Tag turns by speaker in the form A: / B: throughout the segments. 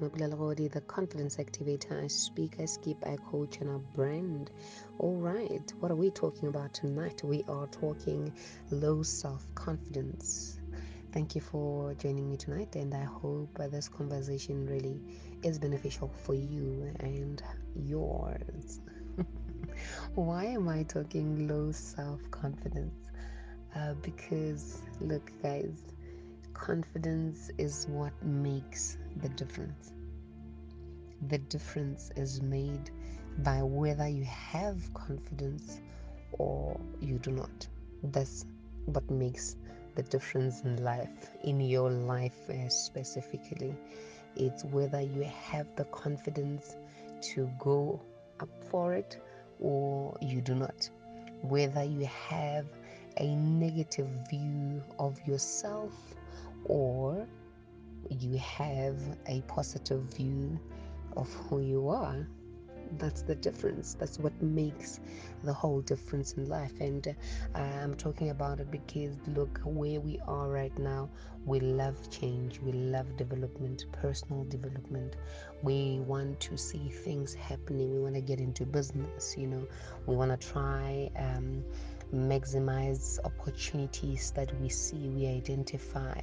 A: is the confidence activator. I speak, I skip, I coach, and I brand. All right, what are we talking about tonight? We are talking low self confidence. Thank you for joining me tonight, and I hope this conversation really is beneficial for you and yours. Why am I talking low self confidence? Uh, because, look, guys, confidence is what makes the difference. The difference is made by whether you have confidence or you do not. That's what makes the difference in life, in your life uh, specifically. It's whether you have the confidence to go up for it or you do not. Whether you have a negative view of yourself or you have a positive view of who you are. That's the difference. That's what makes the whole difference in life. And uh, I'm talking about it because look where we are right now. We love change, we love development, personal development. We want to see things happening. We want to get into business, you know, we want to try. Um, maximize opportunities that we see, we identify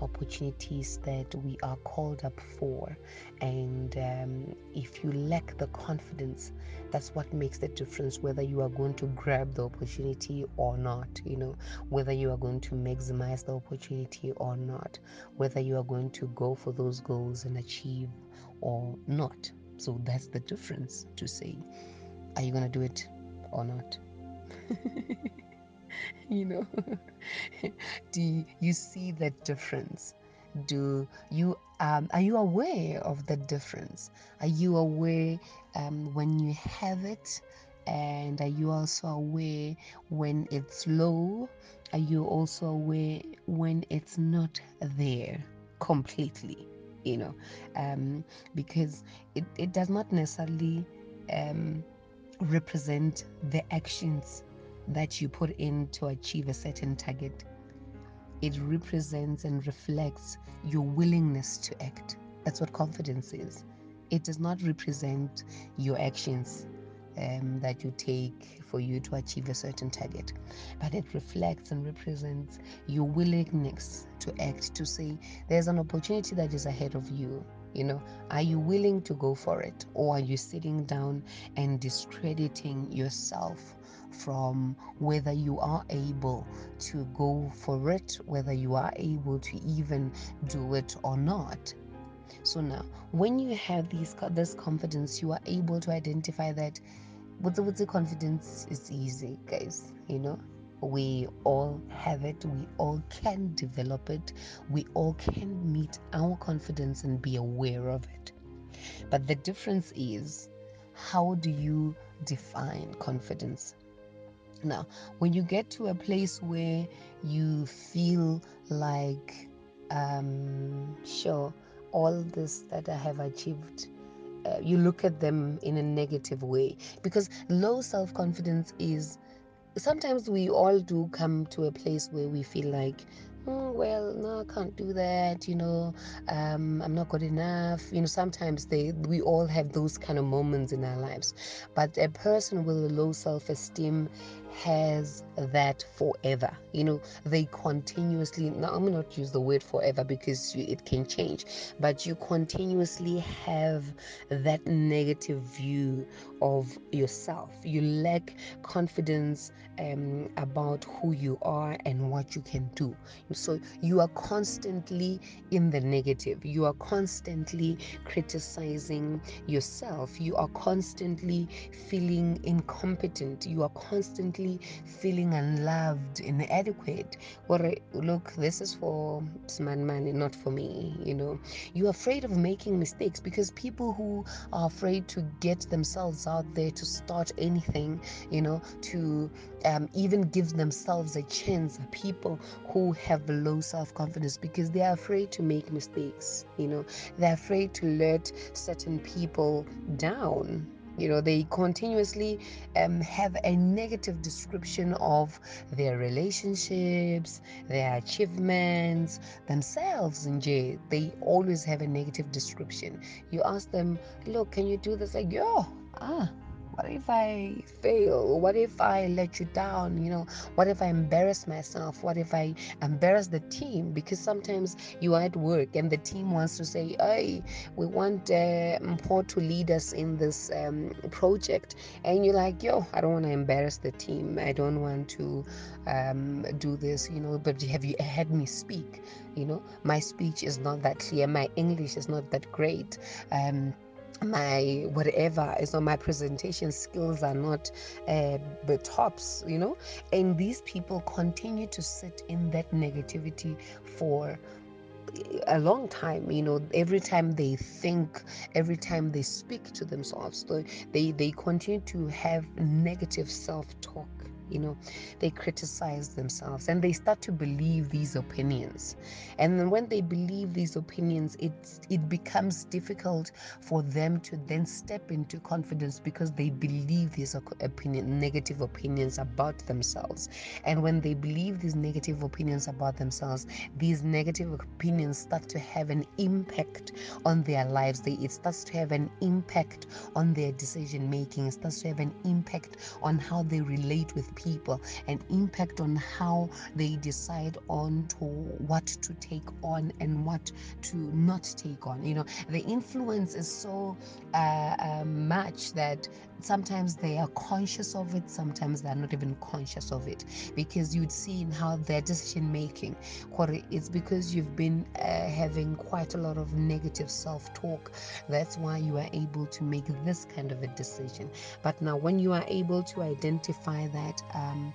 A: opportunities that we are called up for. And um, if you lack the confidence, that's what makes the difference whether you are going to grab the opportunity or not, you know, whether you are going to maximize the opportunity or not, whether you are going to go for those goals and achieve or not. So that's the difference to say, are you going to do it or not? you know? Do you see the difference? Do you um, are you aware of the difference? Are you aware um, when you have it? And are you also aware when it's low? Are you also aware when it's not there completely? You know? Um, because it, it does not necessarily um, represent the actions that you put in to achieve a certain target. It represents and reflects your willingness to act. That's what confidence is. It does not represent your actions um, that you take for you to achieve a certain target, but it reflects and represents your willingness to act, to say, there's an opportunity that is ahead of you. You know, are you willing to go for it, or are you sitting down and discrediting yourself from whether you are able to go for it, whether you are able to even do it or not. So now, when you have these this confidence, you are able to identify that what's the confidence is easy, guys. You know, we all have it. We all can develop it. We all can meet our confidence and be aware of it. But the difference is, how do you define confidence? Now, when you get to a place where you feel like, um, sure, all this that I have achieved, uh, you look at them in a negative way. Because low self confidence is sometimes we all do come to a place where we feel like oh, well no i can't do that you know um, i'm not good enough. You know sometimes they we all have those kind of moments in our lives. But a person with a low self-esteem has that forever. You know, they continuously, now I'm not use the word forever because you, it can change, but you continuously have that negative view of yourself. You lack confidence um, about who you are and what you can do. So you are constantly in the negative. You are constantly criticizing yourself. You are constantly feeling incompetent. You are constantly feeling unloved, inadequate. Or look, this is for smart money, not for me. You know, you're afraid of making mistakes because people who are afraid to get themselves out there to start anything, you know, to um, even give themselves a chance are people who have low self-confidence because they are afraid to make mistakes you know they're afraid to let certain people down you know they continuously um, have a negative description of their relationships their achievements themselves jail they always have a negative description. You ask them look can you do this? Like yo ah what if I fail? What if I let you down? You know, what if I embarrass myself? What if I embarrass the team? Because sometimes you are at work and the team wants to say, hey, we want uh, Paul to lead us in this um, project. And you're like, yo, I don't want to embarrass the team. I don't want to um, do this, you know, but have you had me speak? You know, my speech is not that clear. My English is not that great. Um, my whatever not my presentation skills are not uh, the tops you know? And these people continue to sit in that negativity for a long time you know? Every time they think every time they speak to themselves they they continue to have negative self-talk you know they criticize themselves and they start to believe these opinions. And then when they believe these opinions it it becomes difficult for them to then step into confidence because they believe these opinion negative opinions about themselves. And when they believe these negative opinions about themselves these negative opinions start to have an impact on their lives. They it starts to have an impact on their decision making it starts to have an impact on how they relate with people and impact on how they decide on to what to take on and what to not take on. You know the influence is so uh, uh, much that sometimes they are conscious of it sometimes they're not even conscious of it. Because you'd see in how their decision making it's because you've been uh, having quite a lot of negative self-talk. That's why you are able to make this kind of a decision. But now when you are able to identify that um,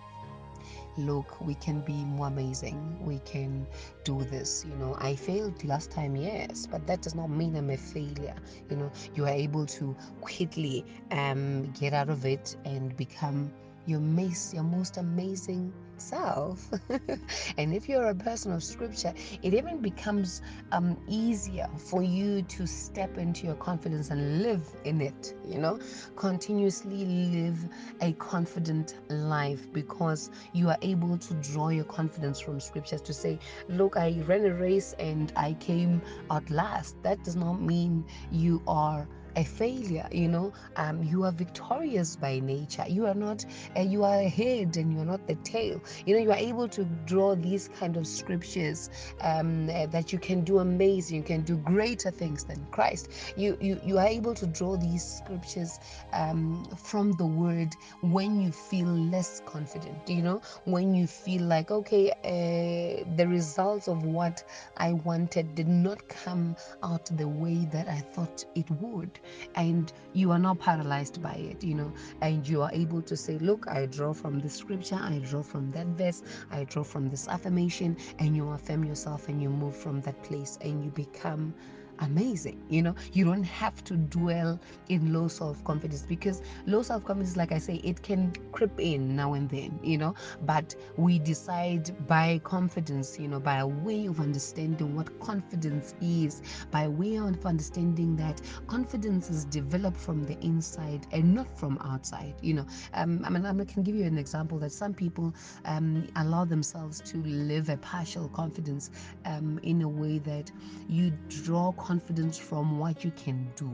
A: look we can be more amazing we can do this you know. I failed last time yes but that does not mean i'm a failure you know. You are able to quickly um, get out of it and become your, most, your most amazing self. and if you're a person of scripture, it even becomes um, easier for you to step into your confidence and live in it, you know, continuously live a confident life because you are able to draw your confidence from scriptures to say, Look, I ran a race and I came out last. That does not mean you are a failure you know? Um, you are victorious by nature. You are not uh, you are a head and you're not the tail. You know you are able to draw these kind of scriptures um, uh, that you can do amazing you can do greater things than christ. You you, you are able to draw these scriptures um, from the word when you feel less confident you know? When you feel like okay uh, the results of what i wanted did not come out the way that i thought it would and you are not paralyzed by it you know and you are able to say look i draw from the scripture i draw from that verse i draw from this affirmation and you affirm yourself and you move from that place and you become amazing. You know, you don't have to dwell in low self confidence because low self confidence, like I say, it can creep in now and then, you know, but we decide by confidence, you know, by a way of understanding what confidence is, by way of understanding that confidence is developed from the inside and not from outside, you know. Um, I mean, I can give you an example that some people um, allow themselves to live a partial confidence um, in a way that you draw confidence from what you can do.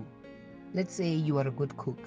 A: Let's say you are a good cook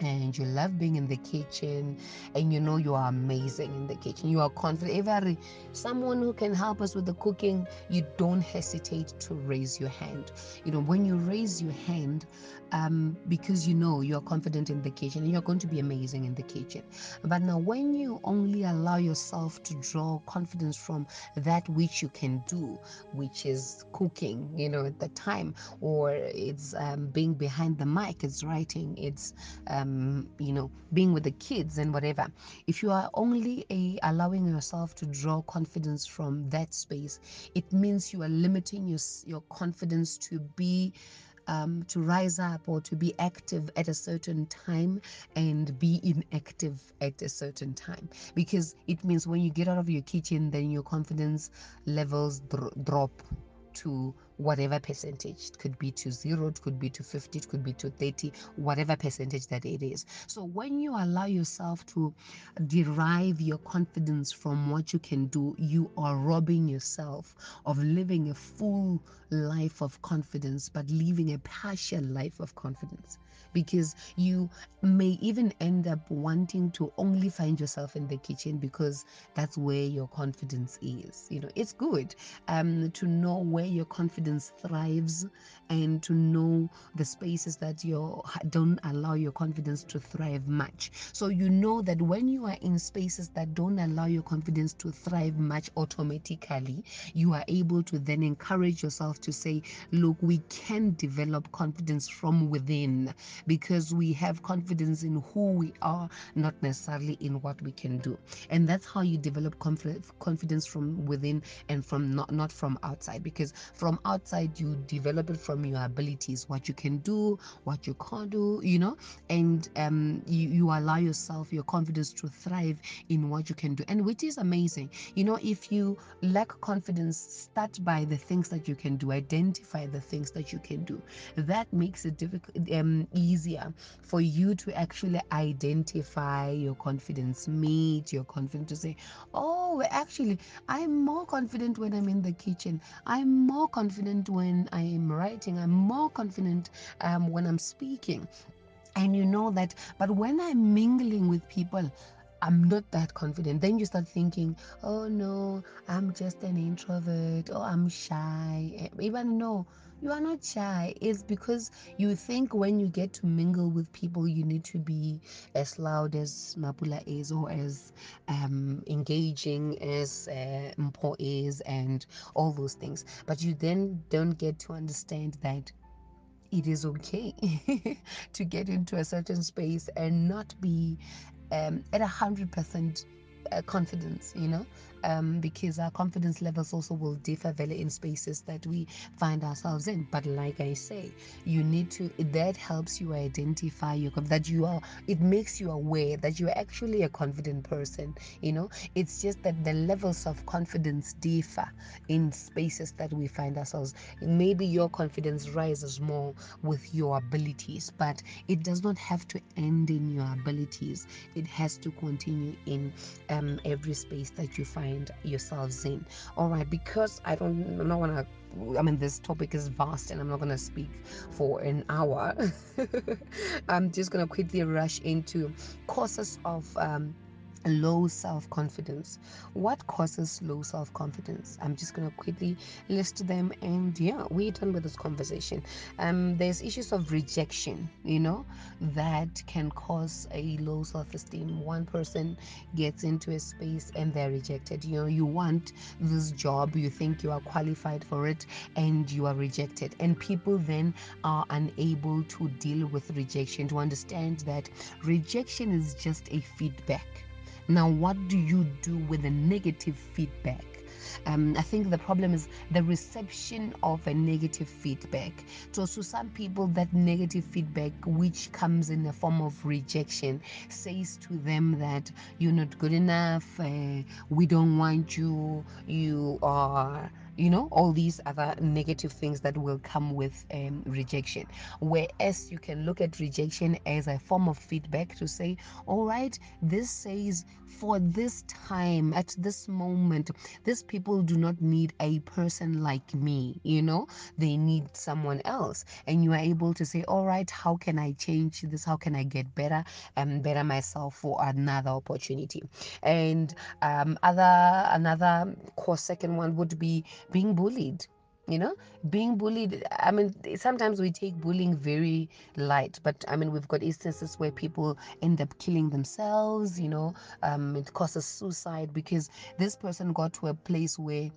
A: and you love being in the kitchen and you know you are amazing in the kitchen. You are confident. Every someone who can help us with the cooking you don't hesitate to raise your hand. You know when you raise your hand um, because you know you're confident in the kitchen and you're going to be amazing in the kitchen. But now when you only allow yourself to draw confidence from that which you can do which is cooking you know at the time or it's um, being behind the mic it's writing it's um, you know being with the kids and whatever. If you are only a, allowing yourself to draw confidence from that space it means you are limiting your, your confidence to be um, to rise up or to be active at a certain time and be inactive at a certain time. Because it means when you get out of your kitchen then your confidence levels dr- drop to whatever percentage. It could be to zero, it could be to 50, it could be to 30, whatever percentage that it is. So when you allow yourself to derive your confidence from what you can do, you are robbing yourself of living a full life of confidence, but living a partial life of confidence because you may even end up wanting to only find yourself in the kitchen because that's where your confidence is. You know it's good um, to know where your confidence thrives and to know the spaces that you don't allow your confidence to thrive much. So you know that when you are in spaces that don't allow your confidence to thrive much automatically you are able to then encourage yourself to say look we can develop confidence from within because we have confidence in who we are, not necessarily in what we can do. And that's how you develop confidence from within and from not, not from outside. Because from outside, you develop it from your abilities, what you can do, what you can't do, you know, and um, you, you allow yourself, your confidence to thrive in what you can do. And which is amazing. You know, if you lack confidence, start by the things that you can do, identify the things that you can do. That makes it difficult, um, easier for you to actually identify your confidence, meet your confidence to say, oh, actually, I'm more confident when I'm in the kitchen. I'm more confident when I am writing. I'm more confident um, when I'm speaking. And you know that, but when I'm mingling with people, I'm not that confident. Then you start thinking, oh no, I'm just an introvert or I'm shy. Even no, you are not shy. It's because you think when you get to mingle with people, you need to be as loud as Mapula is or as um, engaging as uh, Mpo is and all those things. But you then don't get to understand that it is okay to get into a certain space and not be um, at a hundred percent uh, confidence, you know, um, because our confidence levels also will differ very in spaces that we find ourselves in. But like I say, you need to that helps you identify your that you are. It makes you aware that you are actually a confident person. You know, it's just that the levels of confidence differ in spaces that we find ourselves. Maybe your confidence rises more with your abilities, but it does not have to end in your abilities. It has to continue in um, every space that you find yourselves in. All right, because I don't, I'm not gonna. I mean, this topic is vast, and I'm not gonna speak for an hour. I'm just gonna quickly rush into causes of um, low self confidence. What causes low self confidence? I'm just going to quickly list them and yeah, we're done with this conversation. Um, there's issues of rejection, you know, that can cause a low self esteem. One person gets into a space and they're rejected. You know, you want this job, you think you are qualified for it, and you are rejected. And people then are unable to deal with rejection, to understand that rejection is just a feedback now, what do you do with the negative feedback? Um, I think the problem is the reception of a negative feedback. So, to some people, that negative feedback, which comes in the form of rejection, says to them that you're not good enough, uh, we don't want you, you are you know all these other negative things that will come with um, rejection. Whereas you can look at rejection as a form of feedback to say all right this says for this time at this moment these people do not need a person like me you know? They need someone else. And you are able to say all right how can i change this? How can i get better and better myself for another opportunity? And um, other another course second one would be being bullied you know? Being bullied i mean sometimes we take bullying very light but i mean we've got instances where people end up killing themselves you know? Um, it causes suicide because this person got to a place where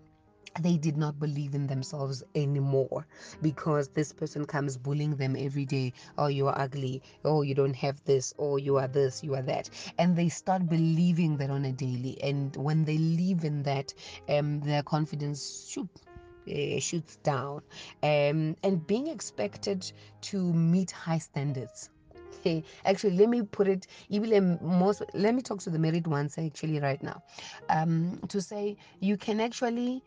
A: they did not believe in themselves anymore because this person comes bullying them every day. Oh you are ugly. Oh you don't have this. Oh you are this you are that. And they start believing that on a daily. And when they live in that um their confidence shoot uh, shoots down. Um, and being expected to meet high standards. Okay actually let me put it even most let me talk to the married ones actually right now. Um, to say you can actually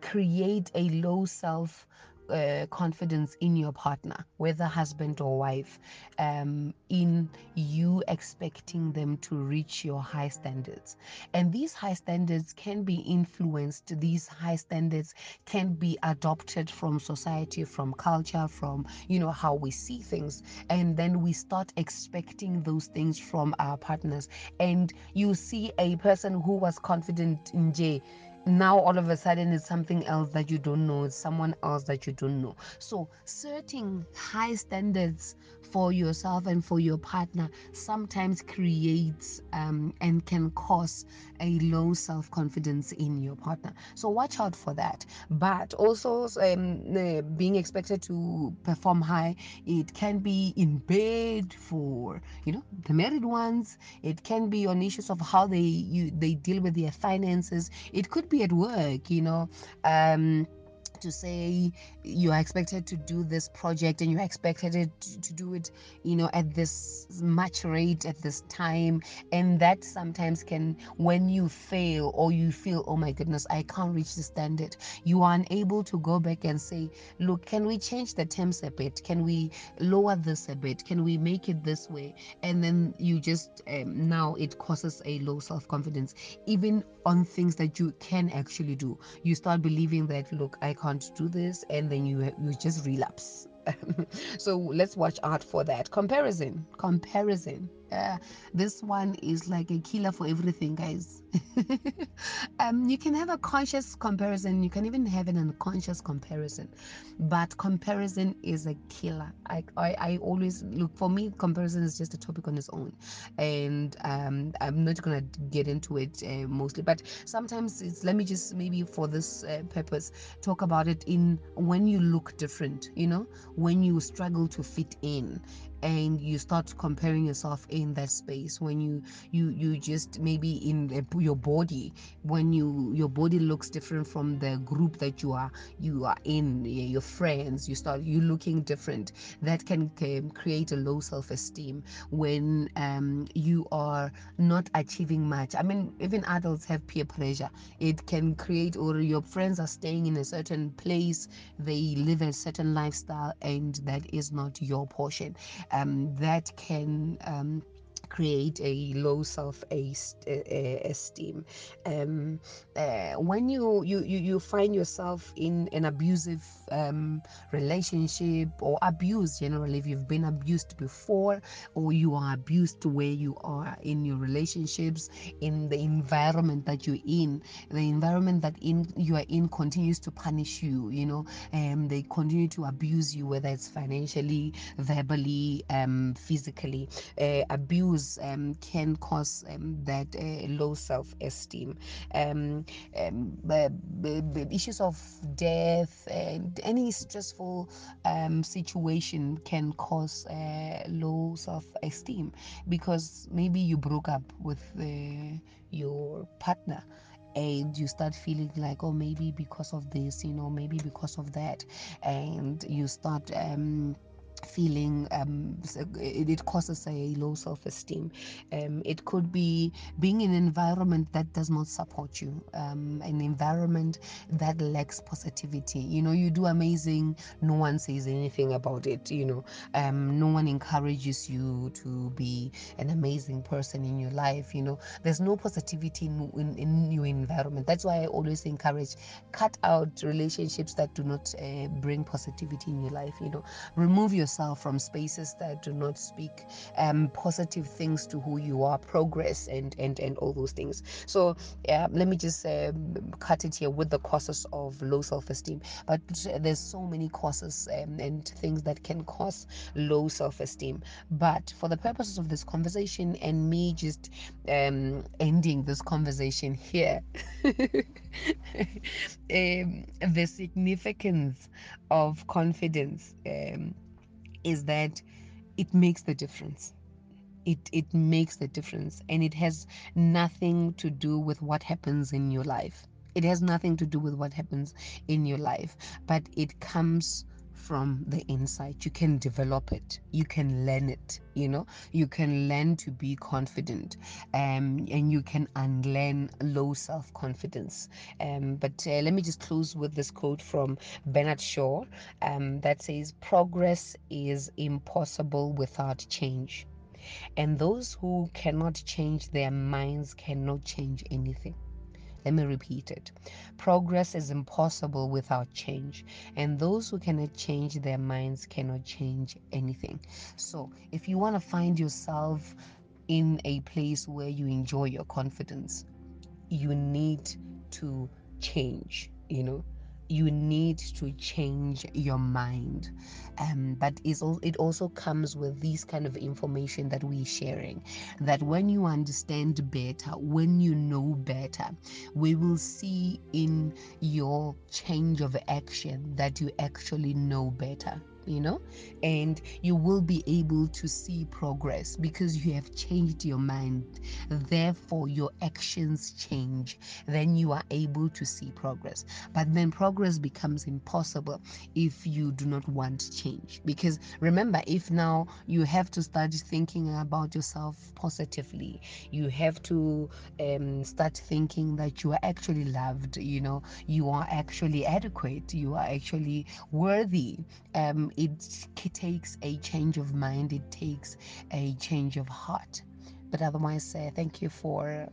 A: create a low self uh, confidence in your partner, whether husband or wife, um, in you expecting them to reach your high standards. And these high standards can be influenced, these high standards can be adopted from society, from culture, from, you know, how we see things. And then we start expecting those things from our partners. And you see a person who was confident in J now all of a sudden it's something else that you don't know it's someone else that you don't know so setting high standards for yourself and for your partner sometimes creates um, and can cause a low self confidence in your partner. So watch out for that. But also, um, being expected to perform high, it can be in bed for you know the married ones. It can be on issues of how they you they deal with their finances. It could be at work, you know. Um, to say you are expected to do this project and you're expected to, to do it you know at this much rate at this time. And that sometimes can when you fail or you feel oh my goodness i can't reach the standard you are unable to go back and say look can we change the terms a bit? Can we lower this a bit? Can we make it this way? And then you just um, now it causes a low self-confidence even on things that you can actually do. You start believing that look i can't do this and then you you just relapse. So let's watch out for that. Comparison comparison this one is like a killer for everything guys. Um, you can have a conscious comparison. You can even have an unconscious comparison but comparison is a killer. I, I, I always look for me comparison is just a topic on its own. And um, i'm not gonna get into it uh, mostly but sometimes it's let me just maybe for this uh, purpose talk about it in when you look different you know? When you struggle to fit in and you start comparing yourself in that space when you you you just maybe in your body when you your body looks different from the group that you are you are in your friends you start you looking different. That can, can create a low self-esteem when um, you are not achieving much. I mean even adults have peer pressure. It can create or your friends are staying in a certain place they live a certain lifestyle and that is not your portion um, that can um, create a low self esteem. Um, uh, when you, you you find yourself in an abusive um, relationship or abuse generally if you've been abused before or you are abused where you are in your relationships in the environment that you're in the environment that in you are in continues to punish you you know um, they continue to abuse you whether it's financially verbally um, physically. Uh, abuse um, can cause um, that uh, low self-esteem. Um, um, issues of death and any stressful um, situation can cause uh, low self-esteem because maybe you broke up with uh, your partner and you start feeling like oh maybe because of this you know maybe because of that. And you start um feeling um, it, causes a low self-esteem. Um, it could be being in an environment that does not support you um, an environment that lacks positivity. You know you do amazing no one says anything about it you know. Um, no one encourages you to be an amazing person in your life you know. There's no positivity in, in, in your environment. That's why i always encourage cut out relationships that do not uh, bring positivity in your life you know. Remove your yourself from spaces that do not speak um, positive things to who you are, progress, and and and all those things. So let me just um, cut it here with the causes of low self-esteem. But there's so many causes um, and things that can cause low self-esteem. But for the purposes of this conversation and me just um, ending this conversation here, um, the significance of confidence um, is that it makes the difference. It, it makes the difference and it has nothing to do with what happens in your life. It has nothing to do with what happens in your life, but it comes from the inside. You can develop it. You can learn it. You know, you can learn to be confident, um, and you can unlearn low self confidence. Um, but uh, let me just close with this quote from Bernard Shaw um, that says, "Progress is impossible without change." And those who cannot change their minds cannot change anything. Let me repeat it. Progress is impossible without change, and those who cannot change their minds cannot change anything. So, if you want to find yourself in a place where you enjoy your confidence, you need to change, you know you need to change your mind. Um, but it also comes with this kind of information that we're sharing that when you understand better when you know better we will see in your change of action that you actually know better you know and you will be able to see progress because you have changed your mind. Therefore your actions change. Then you are able to see progress. But then progress becomes impossible if you do not want change. Because remember if now you have to start thinking about yourself positively you have to um, start thinking that you are actually loved you know you are actually adequate you are actually worthy um, it, takes a change of mind, it takes a change of heart. But otherwise, uh, thank you for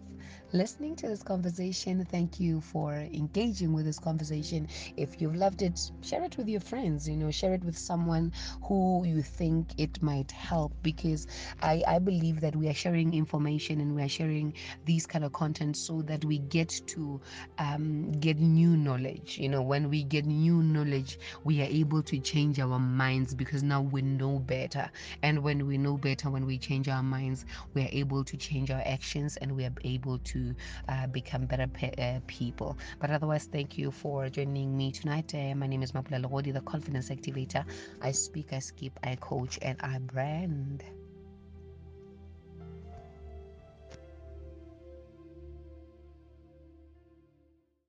A: listening to this conversation. Thank you for engaging with this conversation. If you've loved it, share it with your friends, you know, share it with someone who you think it might help because I, I believe that we are sharing information and we are sharing these kind of content so that we get to um, get new knowledge. You know, when we get new knowledge, we are able to change our minds because now we know better. And when we know better, when we change our minds, we are able to change our actions and we are able to uh, become better pe- uh, people. But otherwise, thank you for joining me tonight. Uh, my name is Mapula Legodi, the Confidence Activator. I speak, I skip, I coach, and I brand.